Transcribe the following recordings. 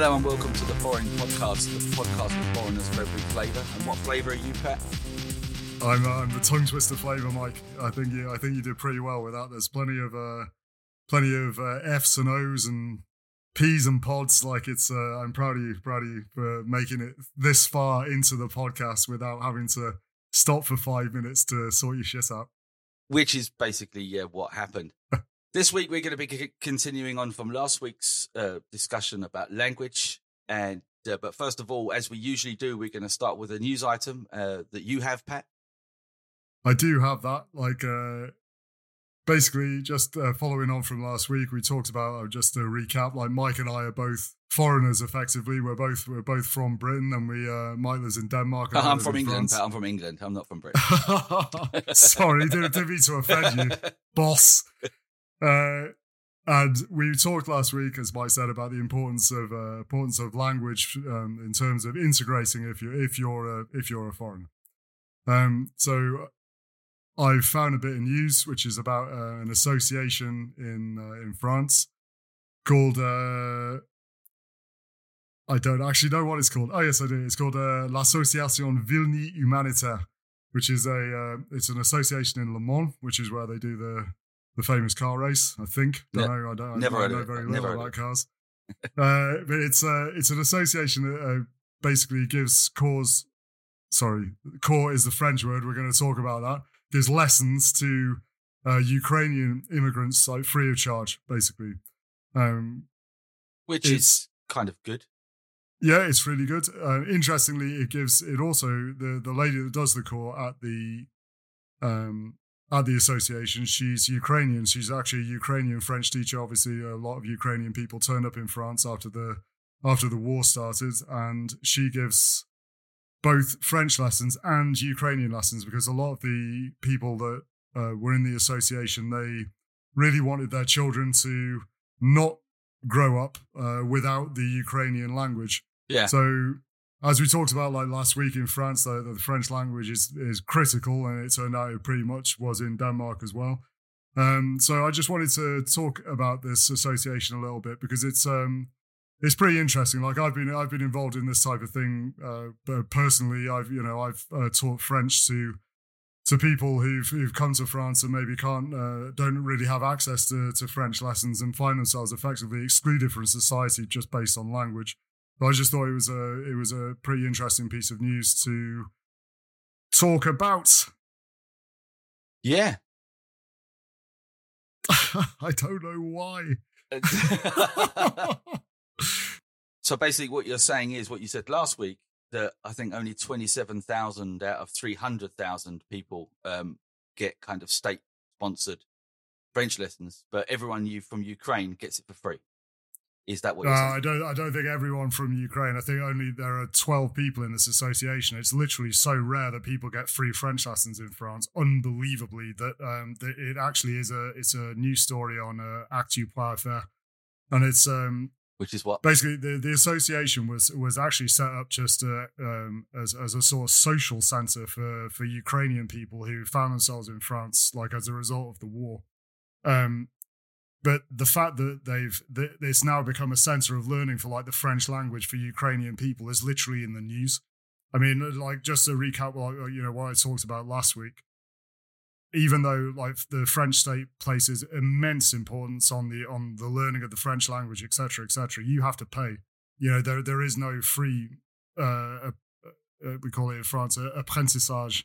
Hello and welcome to the Forrin Podcast, the podcast for foreigners of every flavour. And what flavour are you, Pat? I'm, uh, I'm the tongue twister flavour, Mike. I think you I think you did pretty well with that. There's plenty of uh, plenty of uh, F's and O's and P's and pods. Like it's uh, I'm proud of you, proud of you for making it this far into the podcast without having to stop for five minutes to sort your shit out. Which is basically yeah what happened. this week we're going to be c- continuing on from last week's uh, discussion about language. And uh, but first of all, as we usually do, we're going to start with a news item uh, that you have, Pat. I do have that. Like, uh, basically, just uh, following on from last week, we talked about uh, just to recap. Like, Mike and I are both foreigners. Effectively, we're both we're both from Britain, and we uh, Mike lives in Denmark. I'm from England, Pat. I'm from England. I'm not from Britain. Sorry, didn't, didn't mean to offend you, boss. Uh, and we talked last week, as Mike said, about the importance of uh, importance of language um, in terms of integrating if you if you're a, if you're a foreigner. Um, so I found a bit of news which is about uh, an association in uh, in France called uh, I don't actually know what it's called. Oh yes, I do. It's called uh, l'Association Vilni Humanitaire, which is a uh, it's an association in Le Mans, which is where they do the the famous car race. I think. Don't Ne- know. I don't. never I heard know very little never about cars. uh, but it's uh, it's an association that uh, basically gives cause. Sorry, cours is the French word. We're going to talk about that. Gives lessons to uh, Ukrainian immigrants like free of charge, basically. Um, Which is kind of good. yeah, it's really good. Uh, interestingly, it gives it also the the lady that does the cours at the um at the association. She's Ukrainian. She's actually a Ukrainian French teacher. Obviously, a lot of Ukrainian people turned up in France after the after the war started, and she gives both French lessons and Ukrainian lessons because a lot of the people that uh, were in the association they really wanted their children to not grow up uh, without the Ukrainian language. Yeah. So as we talked about like last week in France, though, the French language is is critical, and it turned out it pretty much was in Denmark as well. Um, so I just wanted to talk about this association a little bit because it's um, it's pretty interesting. Like I've been I've been involved in this type of thing, uh, but personally, I've you know I've uh, taught French to to people who've who've come to France and maybe can't uh, don't really have access to to French lessons and find themselves effectively excluded from society just based on language. I just thought it was a it was a pretty interesting piece of news to talk about. Yeah. I don't know why. so basically, what you're saying is what you said last week that I think only 27,000 out of 300,000 people um, get kind of state sponsored French lessons, but everyone you from Ukraine gets it for free. Is that what Uh, you're I don't. I don't think everyone from Ukraine. I think only there are twelve people in this association. It's literally so rare that people get free French lessons in France. Unbelievably, that um, that it actually is a it's a news story on uh, Actu.fr, and it's um, Which is what? basically the, the association was was actually set up just uh, um, as as a sort of social center for for Ukrainian people who found themselves in France, like as a result of the war. Um, but the fact that they've that it's now become a center of learning for like the French language for Ukrainian people is literally in the news. I mean, like just to recap, what you know, what I talked about last week. Even though like the French state places immense importance on the on the learning of the French language, etc., etc., you have to pay. You know, there there is no free. Uh, uh, uh, we call it in France uh, apprentissage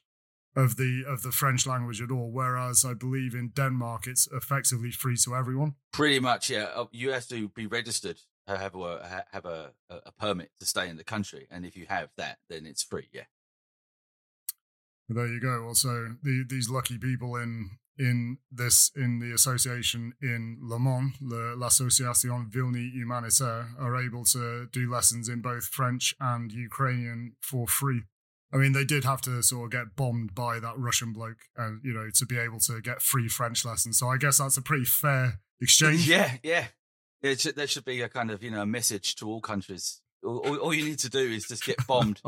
of the of the French language at all. Whereas I believe in Denmark, it's effectively free to everyone. Pretty much, yeah. Uh, You have to be registered, have a have a, a permit to stay in the country, and if you have that, then it's free. Yeah. There you go. Also, the, these lucky people in in this in the association in Le Mans, the l'Association Vilni Humanitaire, are able to do lessons in both French and Ukrainian for free. I mean, they did have to sort of get bombed by that Russian bloke, and you know, to be able to get free French lessons. So I guess that's a pretty fair exchange. Yeah, yeah. It should, there should be a kind of you know a message to all countries. All, all, all you need to do is just get bombed.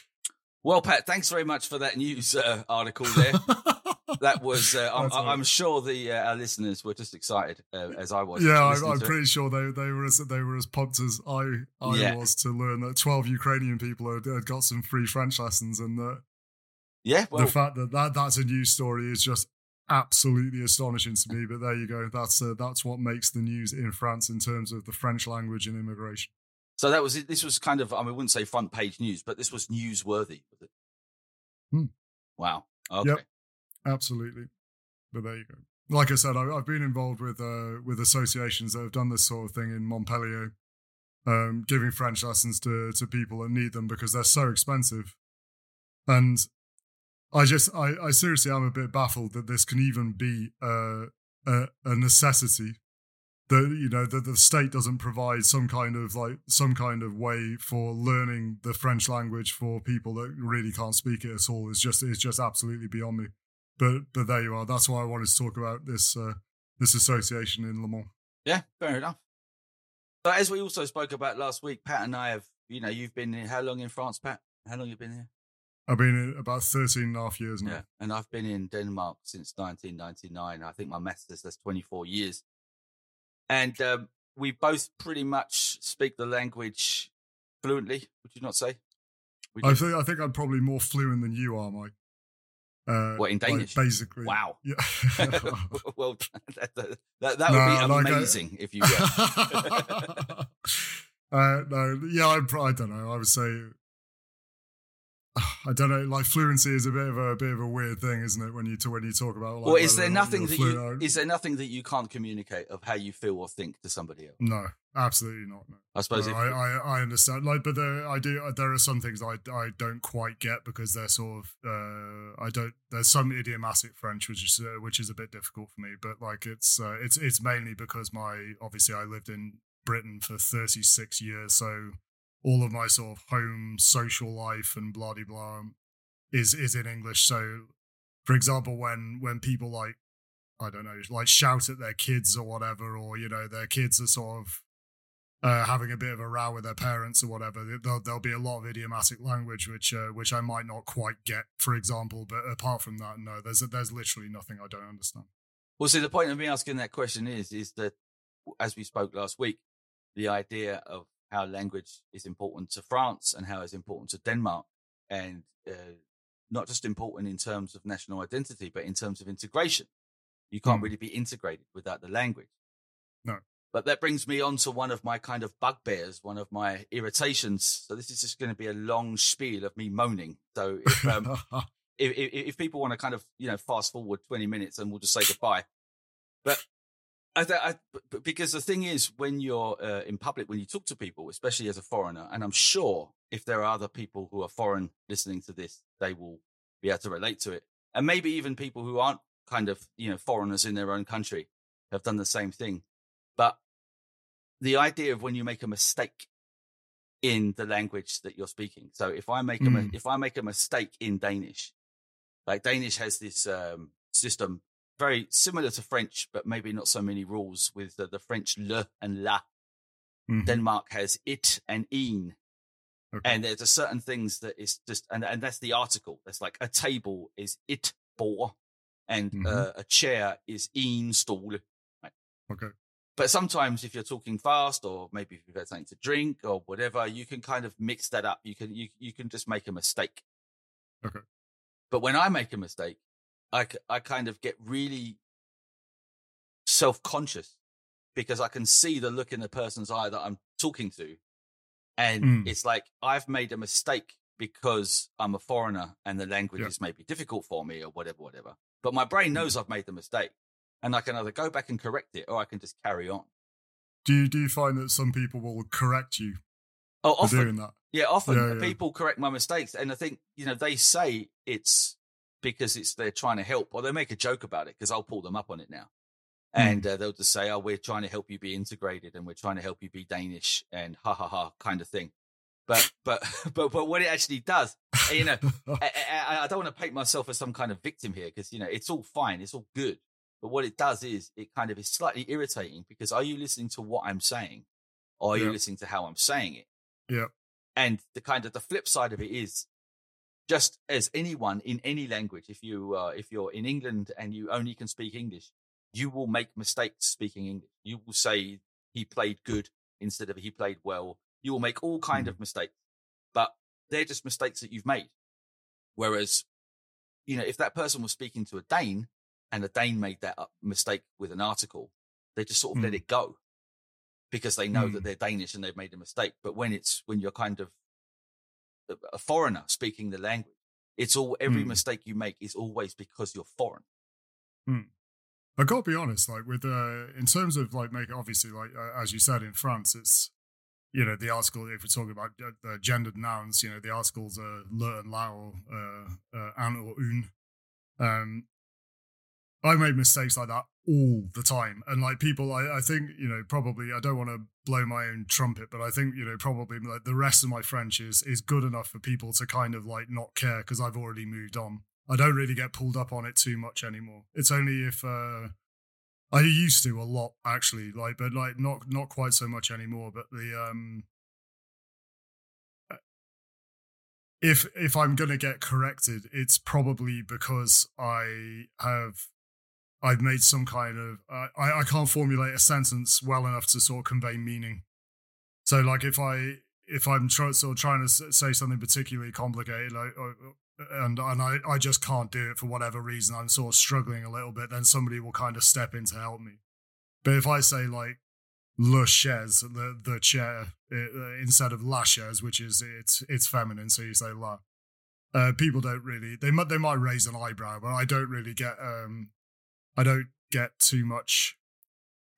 well, Pat, thanks very much for that news uh, article there. that was. Uh, I'm, That's all right. I'm sure the uh, our listeners were just excited uh, as I was. yeah, I'm, I'm to it. pretty sure they they were as they were as pumped as I I Yeah. was to learn that 12 Ukrainian people had, had got some free French lessons, and that Yeah, well, the fact that, that that's a news story is just absolutely astonishing to me. But there you go. That's uh, that's what makes the news in France in terms of the French language and immigration. so that was it. This was kind of. I mean, I wouldn't say front page news, but this was newsworthy. Hmm. Wow. Okay. Yep. Absolutely. But there you go. Like I said, I, I've been involved with uh, with associations that have done this sort of thing in Montpellier, um, giving French lessons to to people that need them because they're so expensive. And I just, I, I seriously am a bit baffled that this can even be uh, a, a necessity. That you know that the state doesn't provide some kind of like some kind of way for learning the French language for people that really can't speak it at all. It's just it's just absolutely beyond me. But but there you are. That's why I wanted to talk about this uh, this association in Le Mans. Yeah, fair enough. But as we also spoke about last week, Pat and I have, you know, you've been in, how long in France, Pat? How long you been here? I've been in about 13 and a half years now. Yeah. And I've been in Denmark since 1999. I think my says that's 24 years. And um, we both pretty much speak the language fluently, would you not say? I think I think I'm probably more fluent than you are, Mike. Uh, What, in like, basically. Wow. Yeah. well, that, that, that, would No, be like I- amazing if you were. uh, no, yeah, I'm, I don't know. I would say, I don't know. Like fluency is a bit of a, bit of a weird thing, isn't it? When you to, when you talk about, like, well, is there nothing that you or- is there nothing that you can't communicate of how you feel or think to somebody else? No, absolutely not. No. I suppose No, if, I, I I understand. Like, but there I do. There are some things I I don't quite get because they're sort of uh I don't. There's some idiomatic French which is uh, which is a bit difficult for me. But like it's uh, it's it's mainly because my obviously I lived in Britain for 36 years, so all of my sort of home social life and blah de blah is is in English. So, for example, when when people like I don't know, like shout at their kids or whatever, or you know, their kids are sort of uh, having a bit of a row with their parents or whatever. There'll, there'll be a lot of idiomatic language which uh, which I might not quite get, for example. But apart from that, no, there's there's literally nothing I don't understand. Well, see, the point of me asking that question is, is that as we spoke last week, the idea of how language is important to France and how it's important to Denmark, and uh, not just important in terms of national identity, but in terms of integration. You can't Hmm. really be integrated without the language. No. But that brings me on to one of my kind of bugbears, one of my irritations. So this is just going to be a long spiel of me moaning. So if um, if, if, if people want to kind of you know fast forward 20 minutes and we'll just say goodbye but I, I because the thing is when you're uh, in public when you talk to people especially as a foreigner and i'm sure if there are other people who are foreign listening to this they will be able to relate to it. And maybe even people who aren't kind of you know foreigners in their own country have done the same thing. But the idea of when you make a mistake in the language that you're speaking. So if i make a Mm. if i make a mistake in danish like Danish has this um, system very similar to French, but maybe not so many rules with the, the French le and la. Mhm. Denmark has it and en. Okay. And there's a certain things that is just, and, and that's the article. That's like a table is it bord and Mhm. uh, a chair is en stol. okay. But sometimes if you're talking fast or maybe if you've had something to drink or whatever, you can kind of mix that up. You can, you, you can just make a mistake. Okay. But when I make a mistake, I, I kind of get really self conscious because I can see the look in the person's eye that I'm talking to. And Mm. it's like I've made a mistake because I'm a foreigner and the language Yeah. is maybe difficult for me or whatever, whatever. But my brain knows I've made the mistake and I can either go back and correct it or I can just carry on. Do you do you find that some people will correct you Oh, for often. doing that? Yeah, often Yeah, yeah. people correct my mistakes, and I think you know they say it's because it's they're trying to help, or they make a joke about it because I'll pull them up on it now, Hmm. and uh, they'll just say, "Oh, we're trying to help you be integrated, and we're trying to help you be Danish," and ha ha ha kind of thing. But but but but what it actually does, you know, I, I, I don't want to paint myself as some kind of victim here because you know it's all fine, it's all good. But what it does is it kind of is slightly irritating because are you listening to what I'm saying, or are you listening to how I'm saying it? Yeah. And the kind of the flip side of it is, just as anyone in any language, if you uh, if you're in England and you only can speak English, you will make mistakes speaking English. You will say he played good instead of he played well. You will make all kind Mm. of mistakes, but they're just mistakes that you've made. Whereas, you know, if that person was speaking to a Dane and a Dane made that mistake with an article, they just sort of let Mm. it go because they know that Mm. they're Danish and they've made a mistake. But when it's when you're kind of a- foreigner speaking the language, it's all every Mm. mistake you make is always because you're foreign. I gotta be honest, like with uh, in terms of like make obviously like uh, as you said in France, it's you know the article if we're talking about uh, the gendered nouns, you know the articles are le and la or uh, uh, un or une. Um, I made mistakes like that all the time, and like people, I, I think you know probably I don't want to blow my own trumpet, but I think you know probably like the rest of my French is is good enough for people to kind of like not care because I've already moved on. I don't really get pulled up on it too much anymore. It's only if uh I used to a lot actually, like but like not not quite so much anymore. But the um if if I'm gonna get corrected, it's probably because I have I've made some kind of uh, I I can't formulate a sentence well enough to sort of convey meaning. So like if I if I'm sort of trying to say something particularly complicated, like uh, and and I, I just can't do it for whatever reason, I'm sort of struggling a little bit, then somebody will kind of step in to help me. But if I say like le chaise, the the chair, uh, instead of la chaise, which is it's it's feminine, so you say la. Uh, people don't really they might they might raise an eyebrow, but I don't really get um I don't get too much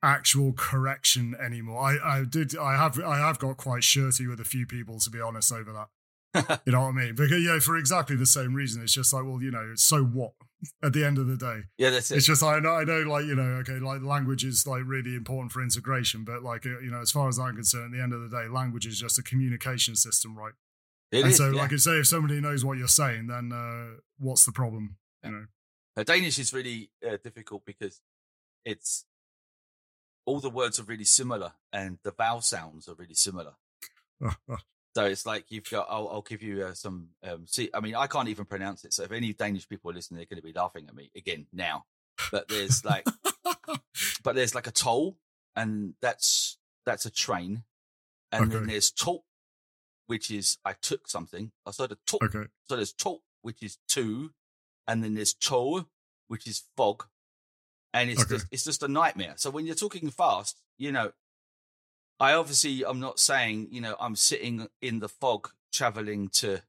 actual correction anymore. I I did I have I have got quite shirty with a few people to be honest over that. You know what I mean? Because yeah, for exactly the same reason. It's just like, well, you know, so what? At the end of the day, Yeah, that's it. it's just I know, I know, like you know, okay, like language is like really important for integration, but like you know, as far as I'm concerned, at the end of the day, language is just a communication system, right? It and is, so, yeah. like I say, if somebody knows what you're saying, then uh, what's the problem? You know? Uh, Danish is really uh, difficult because it's all the words are really similar and the vowel sounds are really similar. So it's like you've got. I'll, I'll give you uh, some. Um, see, I mean, I can't even pronounce it. So if any Danish people are listening, they're going to be laughing at me again now. But there's like, but there's like a toll, and that's that's a train, and then there's talk, which is I took something. I started toll. okay, So there's talk, which is two, and then there's toll, which is fog, and it's Okay. just it's just a nightmare. So when you're talking fast, you know, I obviously I'm not saying you know I'm sitting in the fog traveling to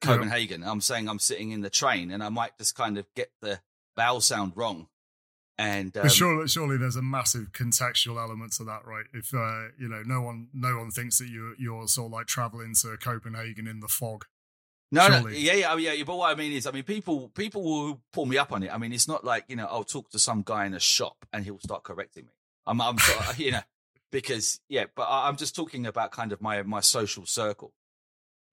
Copenhagen. I'm saying I'm sitting in the train, and I might just kind of get the vowel sound wrong. And um, surely, surely there's a massive contextual element to that, right? If uh, you know, no one, no one thinks that you're you're sort of like traveling to Copenhagen in the fog. No, no, yeah, yeah, yeah. But what I mean is, I mean, people, people will pull me up on it. I mean, it's not like you know, I'll talk to some guy in a shop and he'll start correcting me. I'm, I'm, you know, because yeah. But I'm just talking about kind of my my social circle.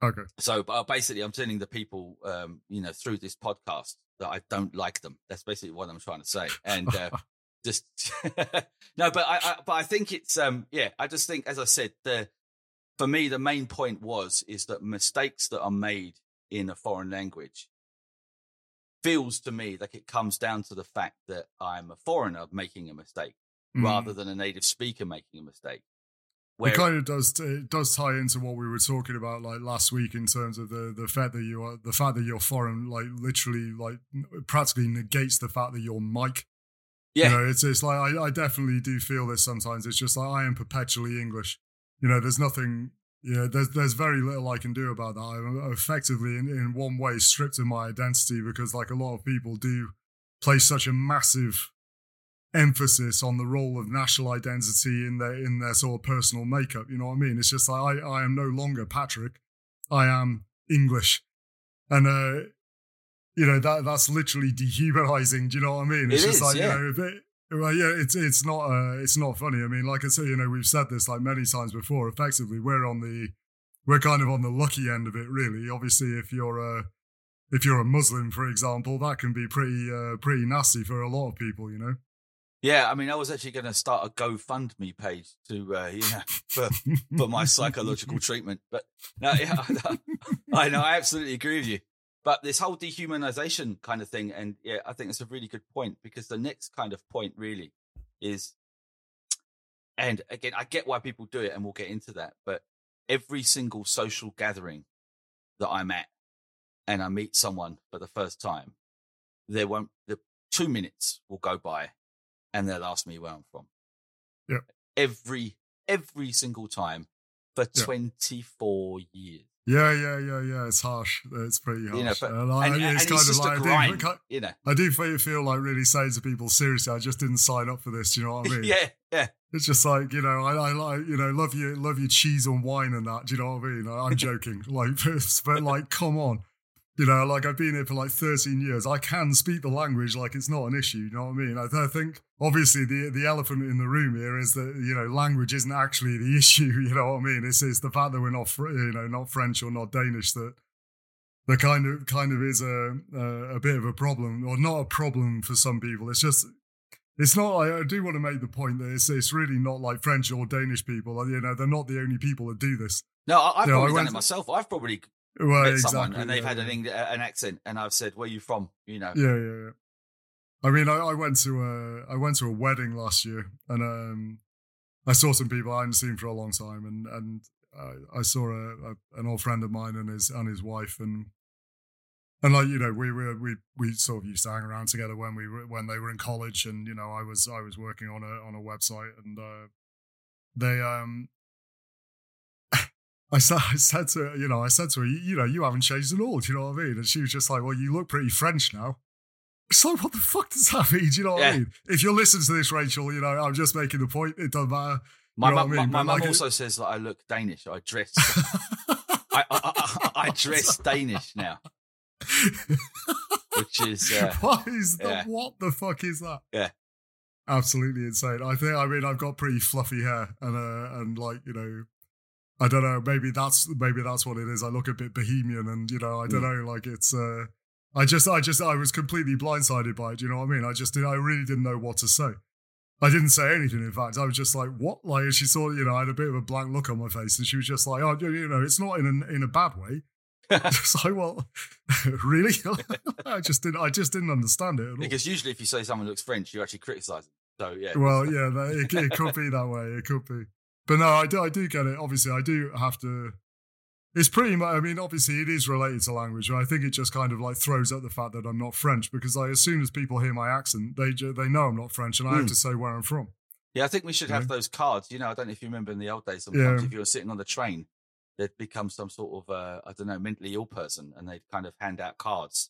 Okay, So uh, basically, I'm telling the people, um, you know, through this podcast that I don't like them. That's basically what I'm trying to say. And uh, just no, but I, I, but I think it's, um, yeah, I just think, as I said, the for me, the main point was is that mistakes that are made in a foreign language feels to me like it comes down to the fact that I'm a foreigner making a mistake Mm. rather than a native speaker making a mistake. it kind of does it does tie into what we were talking about like last week in terms of the the fact that you are the fact that you're foreign like literally like practically negates the fact that you're Mike. yeah, You know, it's it's like I, I definitely do feel this sometimes. It's just like I am perpetually English. You know, there's nothing. You know, there's there's very little I can do about that. I'm effectively in, in one way stripped of my identity because like a lot of people do place such a massive emphasis on the role of national identity in their in their sort of personal makeup. You know what I mean? It's just like I, I am no longer Patrick. I am English. And uh you know that that's literally dehumanizing. Do you know what I mean? It's It just is, like yeah. you know, if it, well, yeah, it's it's not uh, it's not funny. I mean, like I say, you know, we've said this like many times before. Effectively, we're on the we're kind of on the lucky end of it, really. Obviously, if you're a if you're a Muslim, for example, that can be pretty uh, pretty nasty for a lot of people. You know. Yeah, I mean, I was actually going to start a GoFundMe page to, uh, you know, for, for my psychological treatment. But no, yeah, I know, I absolutely agree with you. But this whole dehumanization kind of thing, and yeah, I think it's a really good point because the next kind of point really is, and again, I get why people do it, and we'll get into that, but every single social gathering that I'm at and I meet someone for the first time, there won't, the two minutes will go by and they'll ask me where I'm from. Yeah. Every, every single time for Yeah. 24 years. Yeah, yeah, yeah, yeah. It's harsh. It's pretty harsh. You know, but, And I- and, and it's it's, kind of like I do, grind, I you know. do feel, feel like really saying to people, seriously, I just didn't sign up for this. Do you know what I mean? yeah, yeah. It's just like you know, I, I like you know, love you, love your cheese and wine and that. Do you know what I mean? I- I'm joking, like, but like, come on, you know, like I've been here for like 13 years. I can speak the language, like it's not an issue. You know what I mean? I, I think obviously the the elephant in the room here is that you know, language isn't actually the issue. You know what I mean? It's it's the fact that we're not, fr- you know, not French or not Danish that. That kind of kind of is a, a a bit of a problem, or not a problem for some people. It's just it's not. I, I do want to make the point that it's, it's really not like French or Danish people. You know, they're not the only people that do this. No, I, I've Yeah, I probably done went it myself. I've probably Well, met exactly. someone and they've yeah, had an, Eng- an accent, and I've said, "Where are you from?" You know. Yeah, yeah, yeah. I mean, I, I went to a I went to a wedding last year, and um, I saw some people I hadn't seen for a long time, and and uh, I saw a, a an old friend of mine and his and his wife, and and like you know, we were we we sort of used to hang around together when we were when they were in college, and you know, I was I was working on a on a website, and uh, they um. I said, I said to her, you know, I said to her, you, you know, you haven't changed at all. Do you know what I mean? And she was just like, well, you look pretty French now. It's like, what the fuck does that mean? Do you know what I mean? If you're listening to this, Rachel, you know, I'm just making the point. It doesn't matter. My You know mum, I mean? my mum it- also says that I look Danish. I dress, I, I, I, I dress Danish now, which is uh, what is the yeah. what the fuck is that? Yeah. absolutely insane. I think. I mean, I've got pretty fluffy hair, and uh, and like you know, I don't know. Maybe that's maybe that's what it is. I look a bit bohemian, and you know, I don't Mm. know. Like it's. uh I just, I just, I was completely blindsided by it. You know what I mean? I just, did, I really didn't know what to say. I didn't say anything. In fact, I was just like, "What?" Like, and she saw, you know, I had a bit of a blank look on my face, and she was just like, "Oh, you know, it's not in a, in a bad way." It's like, well, really? I just didn't. I just didn't understand it at all. because usually if you say someone looks French, you actually criticise them. So yeah, Well, yeah, it, it could be that way. It could be, but no, I do. I do get it. Obviously, I do have to. It's pretty much. I mean, obviously, it is related to language, but I think it just kind of like throws up the fact that I'm not French because, like, as soon as people hear my accent, they they know I'm not French, and I have Mm. to say where I'm from. yeah. I think we should have those cards. You know, I don't know if you remember in the old days. Sometimes Yeah. if you were sitting on the train, they'd become some sort of uh, I don't know mentally ill person, and they'd kind of hand out cards.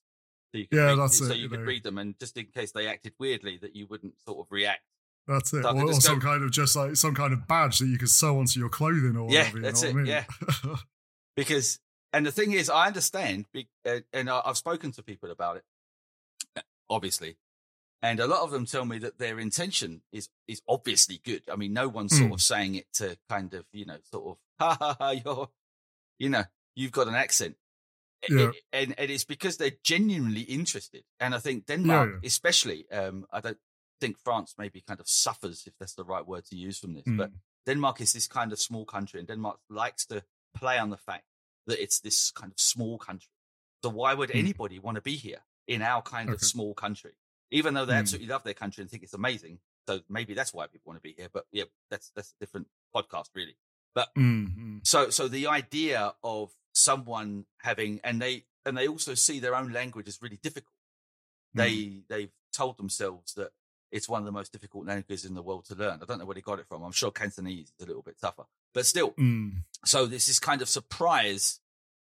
So you could Yeah, read, that's so it, you you could know. read them, and just in case they acted weirdly, that you wouldn't sort of react. That's it, or, or some kind of just like some kind of badge that you could sew onto your clothing or Yeah, whatever. you that's know it, I mean? because and the thing is i understand and i've spoken to people about it obviously and a lot of them tell me that their intention is is obviously good i mean no one's sort Mm. of saying it to kind of you know sort of ha ha ha you're you know you've got an accent Yeah. I- and, and it's because they're genuinely interested and i think denmark yeah. especially um i don't think france maybe kind of suffers if that's the right word to use from this Mm. but Denmark is this kind of small country, and Denmark likes to play on the fact that it's this kind of small country. So why would Mm. anybody want to be here in our kind of small country, even though they Mm. absolutely love their country and think it's amazing? So maybe that's why people want to be here. But yeah, that's that's a different podcast, really. Mm, mm. So so the idea of someone having and they and they also see their own language as really difficult. They Mm. they've told themselves that it's one of the most difficult languages in the world to learn. I don't know where they got it from. I'm sure Cantonese is a little bit tougher, but still. Mm. So this is kind of surprise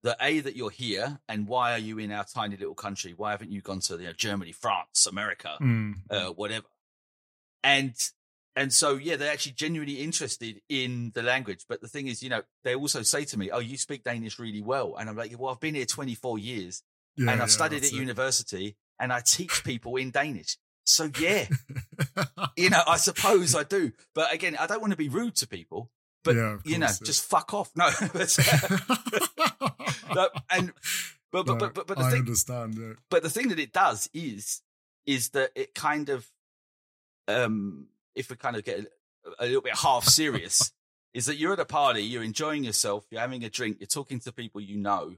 that a that you're here and why are you in our tiny little country? Why haven't you gone to you know, Germany, France, America, Mm. uh, whatever? And and so yeah, they're actually genuinely interested in the language. But the thing is, you know, they also say to me, "Oh, you speak Danish really well," and I'm like, "Well, I've been here 24 years Yeah, and I've yeah, studied at it. university and I teach people in Danish." So yeah, you know, I suppose I do. But again, I don't want to be rude to people. But Yeah, you know, yeah. just fuck off. No, but, no, and but but, No, but but but the I thing understand. Yeah. but the thing that it does is is that it kind of um if we kind of get a, a little bit half serious is that you're at a party you're enjoying yourself you're having a drink you're talking to people you know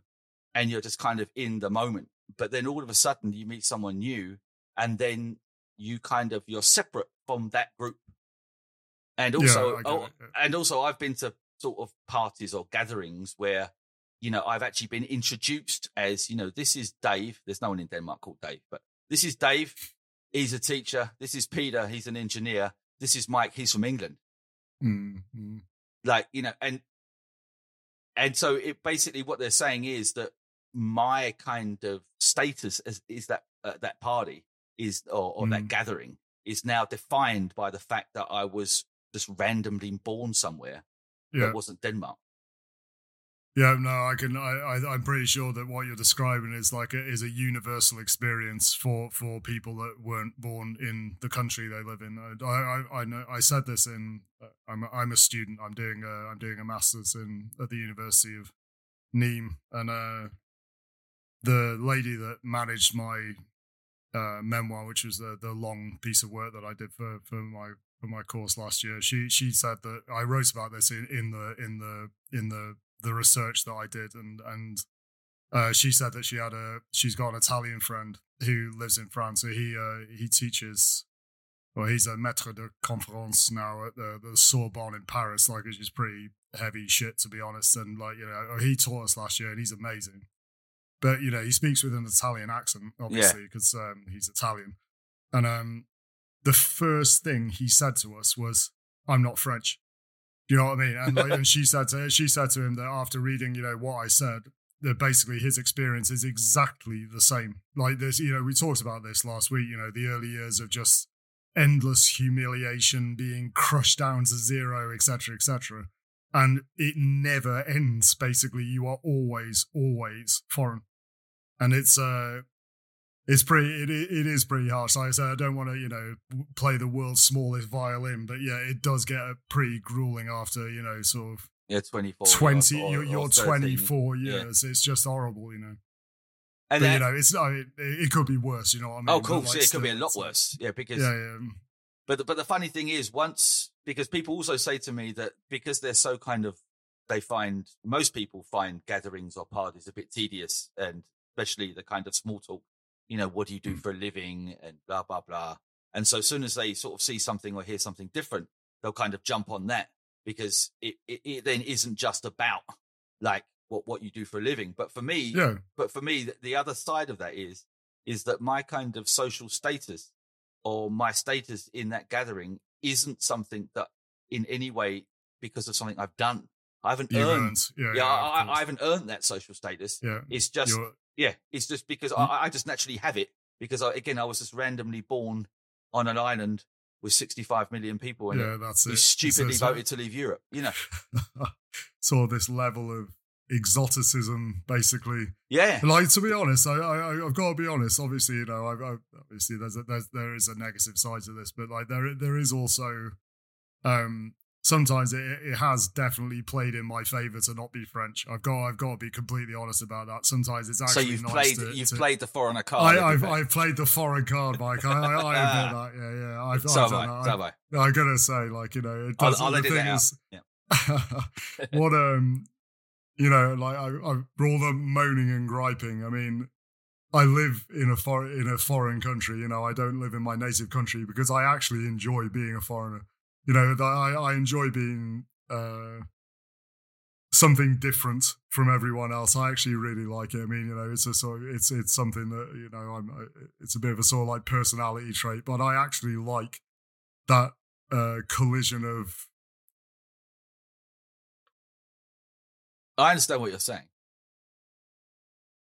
and you're just kind of in the moment. But then all of a sudden you meet someone new and then you kind of, you're separate from that group. And also, oh, it, yeah. and also I've been to sort of parties or gatherings where, you know, I've actually been introduced as, you know, this is Dave. There's no one in Denmark called Dave, but this is Dave. He's a teacher. This is Peter. He's an engineer. This is Mike. He's from England. Mm, mm. Like, you know, and, and so it basically what they're saying is that my kind of status as is that uh, that party is or, or that Mm. gathering is now defined by the fact that I was just randomly born somewhere Yeah. that wasn't Denmark. Yeah, no, I can. I, I, I'm pretty sure that what you're describing is like a, is a universal experience for for people that weren't born in the country they live in. I, I, I know. I said this in. Uh, I'm, a, I'm a student. I'm doing a, I'm doing a masters in at the University of Nîmes, and uh, the lady that managed my uh, memoir, which was the the long piece of work that I did for for my for my course last year, she she said that I wrote about this in, in the in the in the the research that I did, and and uh, she said that she had a she's got an Italian friend who lives in France. So he uh, he teaches, well, he's a maître de conférence now at the, the Sorbonne in Paris, like which is pretty heavy shit to be honest. And like you know, he taught us last year, and he's amazing. But you know, he speaks with an Italian accent, obviously, because um, he's Italian. And um, the first thing he said to us was, "I'm not French." Do you know what I mean? And, like, and she said to she said to him that after reading, you know, what I said, that basically his experience is exactly the same. Like this, you know, we talked about this last week. You know, the early years of just endless humiliation, being crushed down to zero, etc., etc. And it never ends. Basically, you are always, always foreign, and it's uh it's pretty it, it is pretty harsh like i said i don't want to you know play the world's smallest violin but yeah it does get pretty grueling after you know sort of Yeah, 24. 20 or- or- you're, you're 13. 24 Yeah. years it's just horrible you know And but then, you know it's I mean, it, it could be worse you know what i mean oh, cool. like, See, it could be a lot worse. Yeah, because yeah yeah But the, but the funny thing is, once because people also say to me that because they're so kind of they find most people find gatherings or parties a bit tedious, and especially the kind of small talk. You know, what do you do mm. for a living, and blah blah blah. And so, as soon as they sort of see something or hear something different, they'll kind of jump on that because it, it, it then isn't just about like what what you do for a living. But for me, yeah but for me, th- the other side of that is is that my kind of social status or my status in that gathering isn't something that in any way because of something I've done. I haven't earned. earned yeah, Yeah, yeah, I, I. Haven't earned that social status. yeah It's just you're- yeah, it's just because Mm. I, I just naturally have it because I, again I was just randomly born on an island with 65 million people and yeah that's it stupidly So- so- voted to leave Europe. You know, of this level of exoticism basically yeah, like to be honest, I, I I've got to be honest. Obviously, you know, I, I obviously there's a, there's there is a negative side to this, but like there there is also, um, sometimes it, it has definitely played in my favor to not be French. I've got I've got to be completely honest about that. Sometimes it's actually so you've nice played to, you've to- played the foreigner card. I, have I've played the foreign card, Mike. I I, I admit that. Yeah, yeah. I've, so I've have I. done So that. have I. I, I'm gonna say, like you know, it I'll- does, I'll the edit that thing is, Yeah. what um you know like I, I all the moaning and griping. I mean i live in a for, in a foreign country you know i don't live in my native country because i actually enjoy being a foreigner. You know i i enjoy being uh something different from everyone else. I actually really like it. I mean you know it's a sort of, it's it's something that you know i'm it's a bit of a sort of like personality trait but i actually like that uh collision of I understand what you're saying.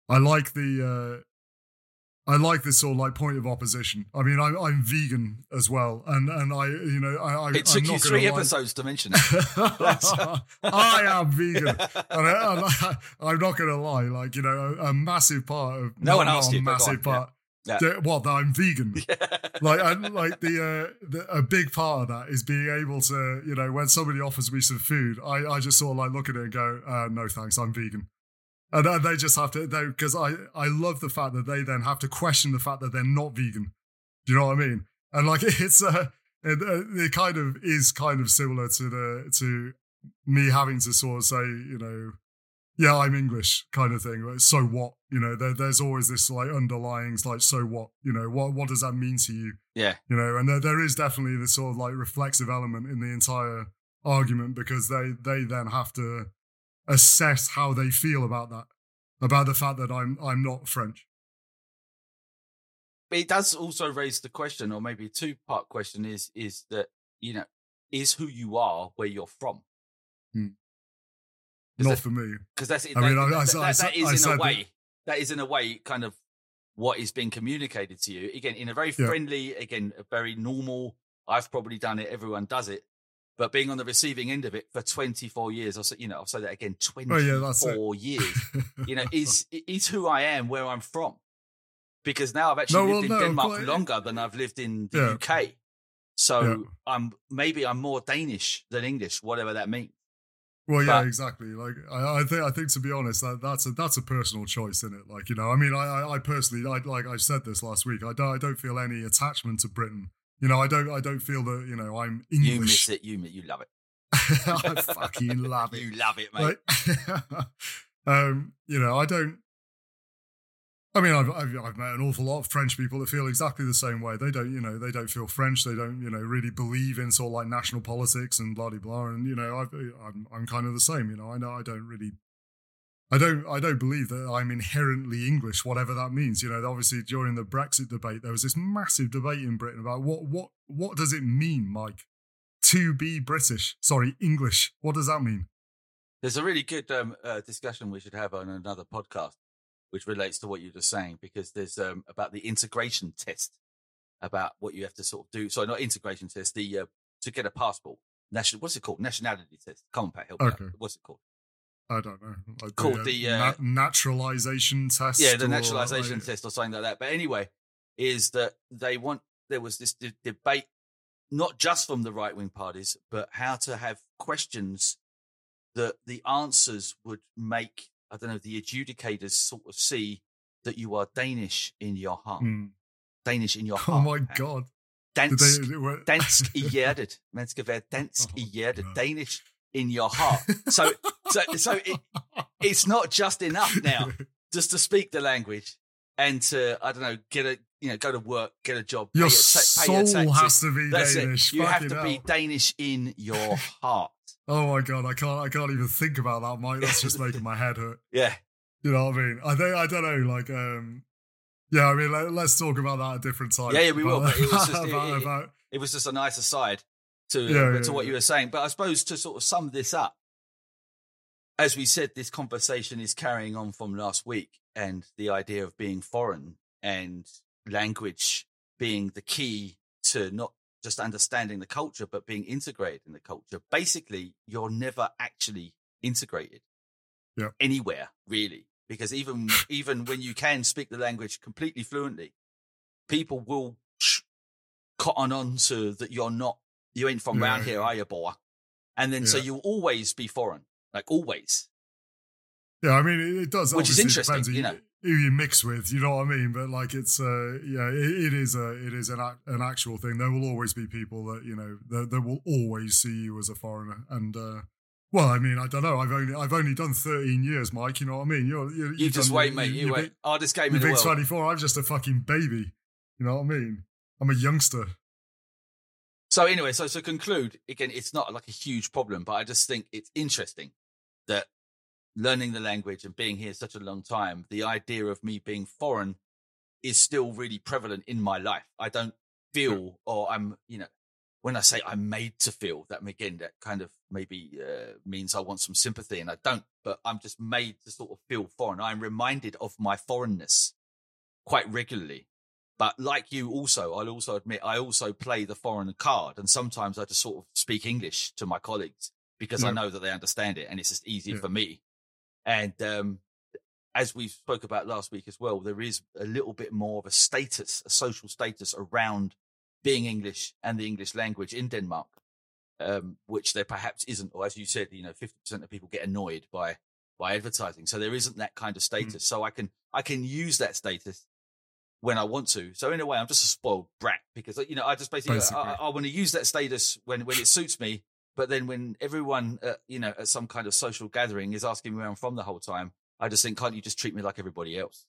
I like the uh I like this sort of like point of opposition. I mean, I'm I'm vegan as well, and and I you know I, I It took I'm you three lie. episodes to mention it. I am vegan, and, I, am not going to lie. Like you know, a, a massive part of No one asked a you, massive on, yeah. Yeah. that- Well, that I'm vegan. like and like the, uh, the a big part of that is being able to you know when somebody offers me some food i i just sort of like look at it and go uh, no thanks i'm vegan and then they just have to they because i i love the fact that they then have to question the fact that they're not vegan do you know what i mean and like it's uh it, uh, it kind of is kind of similar to the to me having to sort of say you know yeah, I'm English kind of thing. Like, so what? You know, there, there's always this like underlying like, so what? You know, what what does that mean to you? Yeah. You know, and there, there is definitely this sort of like reflexive element in the entire argument because they they then have to assess how they feel about that, about the fact that I'm I'm not French. But it does also raise the question, or maybe a two part question is is that, you know, is who you are where you're from? Hmm. Not that's- for me. because that's I mean, I- that, I that- I that- that is in a that- way that is in a way kind of what is being communicated to you again in a very Yeah. friendly again a very normal i've probably done it everyone does it but being on the receiving end of it for 24 years i'll say you know i'll say that again 24 Oh, yeah, years you know is is who i am where i'm from because now i've actually No, lived well, in no, denmark but- longer than i've lived in the Yeah. uk so Yeah. i'm maybe i'm more danish than english whatever that means Well, yeah, But- exactly. Like, I, I think, I think to be honest, that that's a that's a personal choice, isn't it? Like, you know, I mean, I, I, I personally, I, like I said this last week, I don't, I don't feel any attachment to Britain. You know, I don't, I don't feel that, you know, I'm English. you miss it you you love it I fucking love it. you love it mate Like, um, you know, I don't. I mean, I've, I've I've met an awful lot of French people that feel exactly the same way. They don't, you know, they don't feel French. They don't, you know, really believe in sort of like national politics and blah blah blah. And you know, I've, I'm I'm kind of the same. You know, I know I don't really. I don't. I don't believe that I'm inherently English, whatever that means. You know, obviously during the Brexit debate, there was this massive debate in Britain about what what what does it mean, Mike, to be British? Sorry, English. What does that mean? There's a really good um, uh, discussion we should have on another podcast, which relates to what you're just saying, because there's um, about the integration test, about what you have to sort of do. Sorry, not integration test, the uh, to get a passport. National, what's it called? Nationality test. Come on, Pat, help me Okay. out. What's it called? I don't know. Like Called the, uh, naturalization test. Yeah, the naturalization like- test or something like that. But anyway, is that they want there was this de- debate, not just from the right wing parties, but how to have questions that the answers would make. I don't know the adjudicators sort of see that you are Danish in your heart, Hmm. Danish in your heart. Oh my god! Dansk, they, dansk i hjertet. Man skal være dansk i Oh, hjertet. God. Danish in your heart. So, so, so it, it's not just enough now just to speak the language and to I don't know get a you know go to work, get a job, Your pay your, ta- pay your soul taxes. has to be That's Danish. it. You have to be. Danish in your heart. Oh my god! I can't. I can't even think about that, Mike. That's just making my head hurt. Yeah, You know what I mean? I think. I don't know. Like, um, yeah. I mean, let, us talk about that at a different time. Yeah, yeah, we will, but it was just- about, it- about- it was just a nice aside to Yeah, to yeah, what you were saying. But I suppose to sort of sum this up, as we said, this conversation is carrying on from last week, and the idea of being foreign and language being the key to not just understanding the culture, but being integrated in the culture. Basically, you're never actually integrated Yeah. anywhere, really, because even even when you can speak the language completely fluently, people will cotton on to that you're not, you ain't from Yeah, round here, are you, boy? And then so you'll always be foreign, like always. Yeah, I mean, it, does. Which is interesting, you know. Who you mix with. You know what I mean? But like, it's uh, yeah, it, it is a, it is an an actual thing. There will always be people that you know that, that will always see you as a foreigner. And uh, well, I mean, I don't know. I've only I've only done thirteen years, Mike. You know what I mean? You're, you're You just done- wait, mate. You you're wait. big- Hardest game in the big world. twenty four. I'm just a fucking baby. You know what I mean? I'm a youngster. So anyway, so to conclude, again, it's not like a huge problem, but I just think it's interesting that learning the language and being here such a long time, the idea of me being foreign is still really prevalent in my life. I don't feel, or I'm, you know, when I say I'm made to feel, that again, that kind of maybe uh, means I want some sympathy, and I don't. But I'm just made to sort of feel foreign. I'm reminded of my foreignness quite regularly. But like you, also, I'll also admit I also play the foreign card, and sometimes I just sort of speak English to my colleagues because I know that they understand it, and it's just easier Yeah. for me. And um, as we spoke about last week as well, there is a little bit more of a status, a social status around being English and the English language in Denmark, um, which there perhaps isn't, or as you said, you know, fifty percent of people get annoyed by by advertising, so there isn't that kind of Hmm. status. So I can I can use that status when I want to. So in a way, I'm just a spoiled brat because you know I just basically, Basically. I, I want to use that status when when it suits me, But then when everyone, uh, you know, at some kind of social gathering is asking me where I'm from the whole time, I just think, can't you just treat me like everybody else?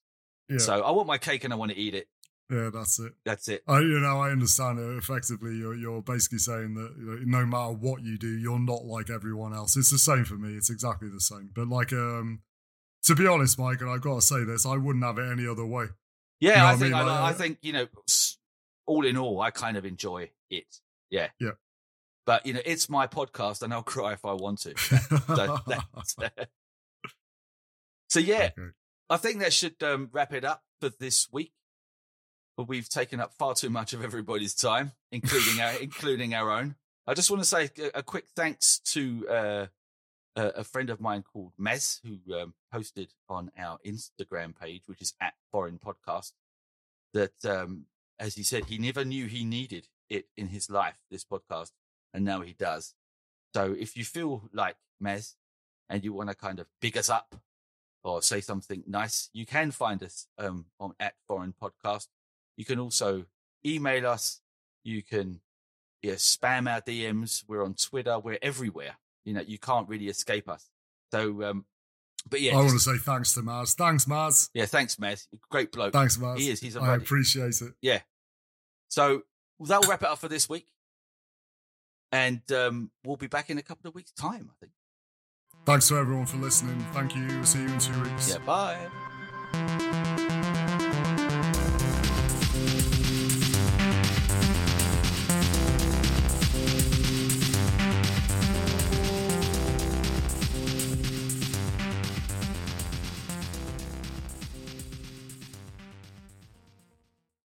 Yeah. So I want my cake and I want to eat it. yeah, that's it. That's it. I, you know, I understand it. Effectively, you're you're basically saying that you know, no matter what you do, you're not like everyone else. It's the same for me. It's exactly the same. But like, um, to be honest, Mike, and I've got to say this, I wouldn't have it any other way. Yeah, You know I what I mean? I, Like, I uh, think you know, all in all, I kind of enjoy it. Yeah, Yeah. But you know, it's my podcast, and I'll cry if I want to. So, so yeah, Okay. I think that should um, wrap it up for this week. But we've taken up far too much of everybody's time, including our including our own. I just want to say a, a quick thanks to uh, a, a friend of mine called Mez, who um, posted on our Instagram page, which is at Forrin Podcast, that um, as he said, he never knew he needed it in his life, this podcast, and now he does. So if you feel like Mez and you want to kind of big us up or say something nice, you can find us um, on at Forrin Podcast. You can also email us. You can yeah, spam our DMs. We're on Twitter. We're everywhere. You know, you can't really escape us. So, um, but yeah, I want to say thanks to Maz. Thanks, Maz. yeah, thanks, Mez. Great bloke. Thanks, Maz. He is. He's a I buddy. appreciate it. Yeah. So that will wrap it up for this week. And um, we'll be back in a couple of weeks' time, I think. Thanks to everyone for listening. Thank you. See you in two weeks. Yeah, bye.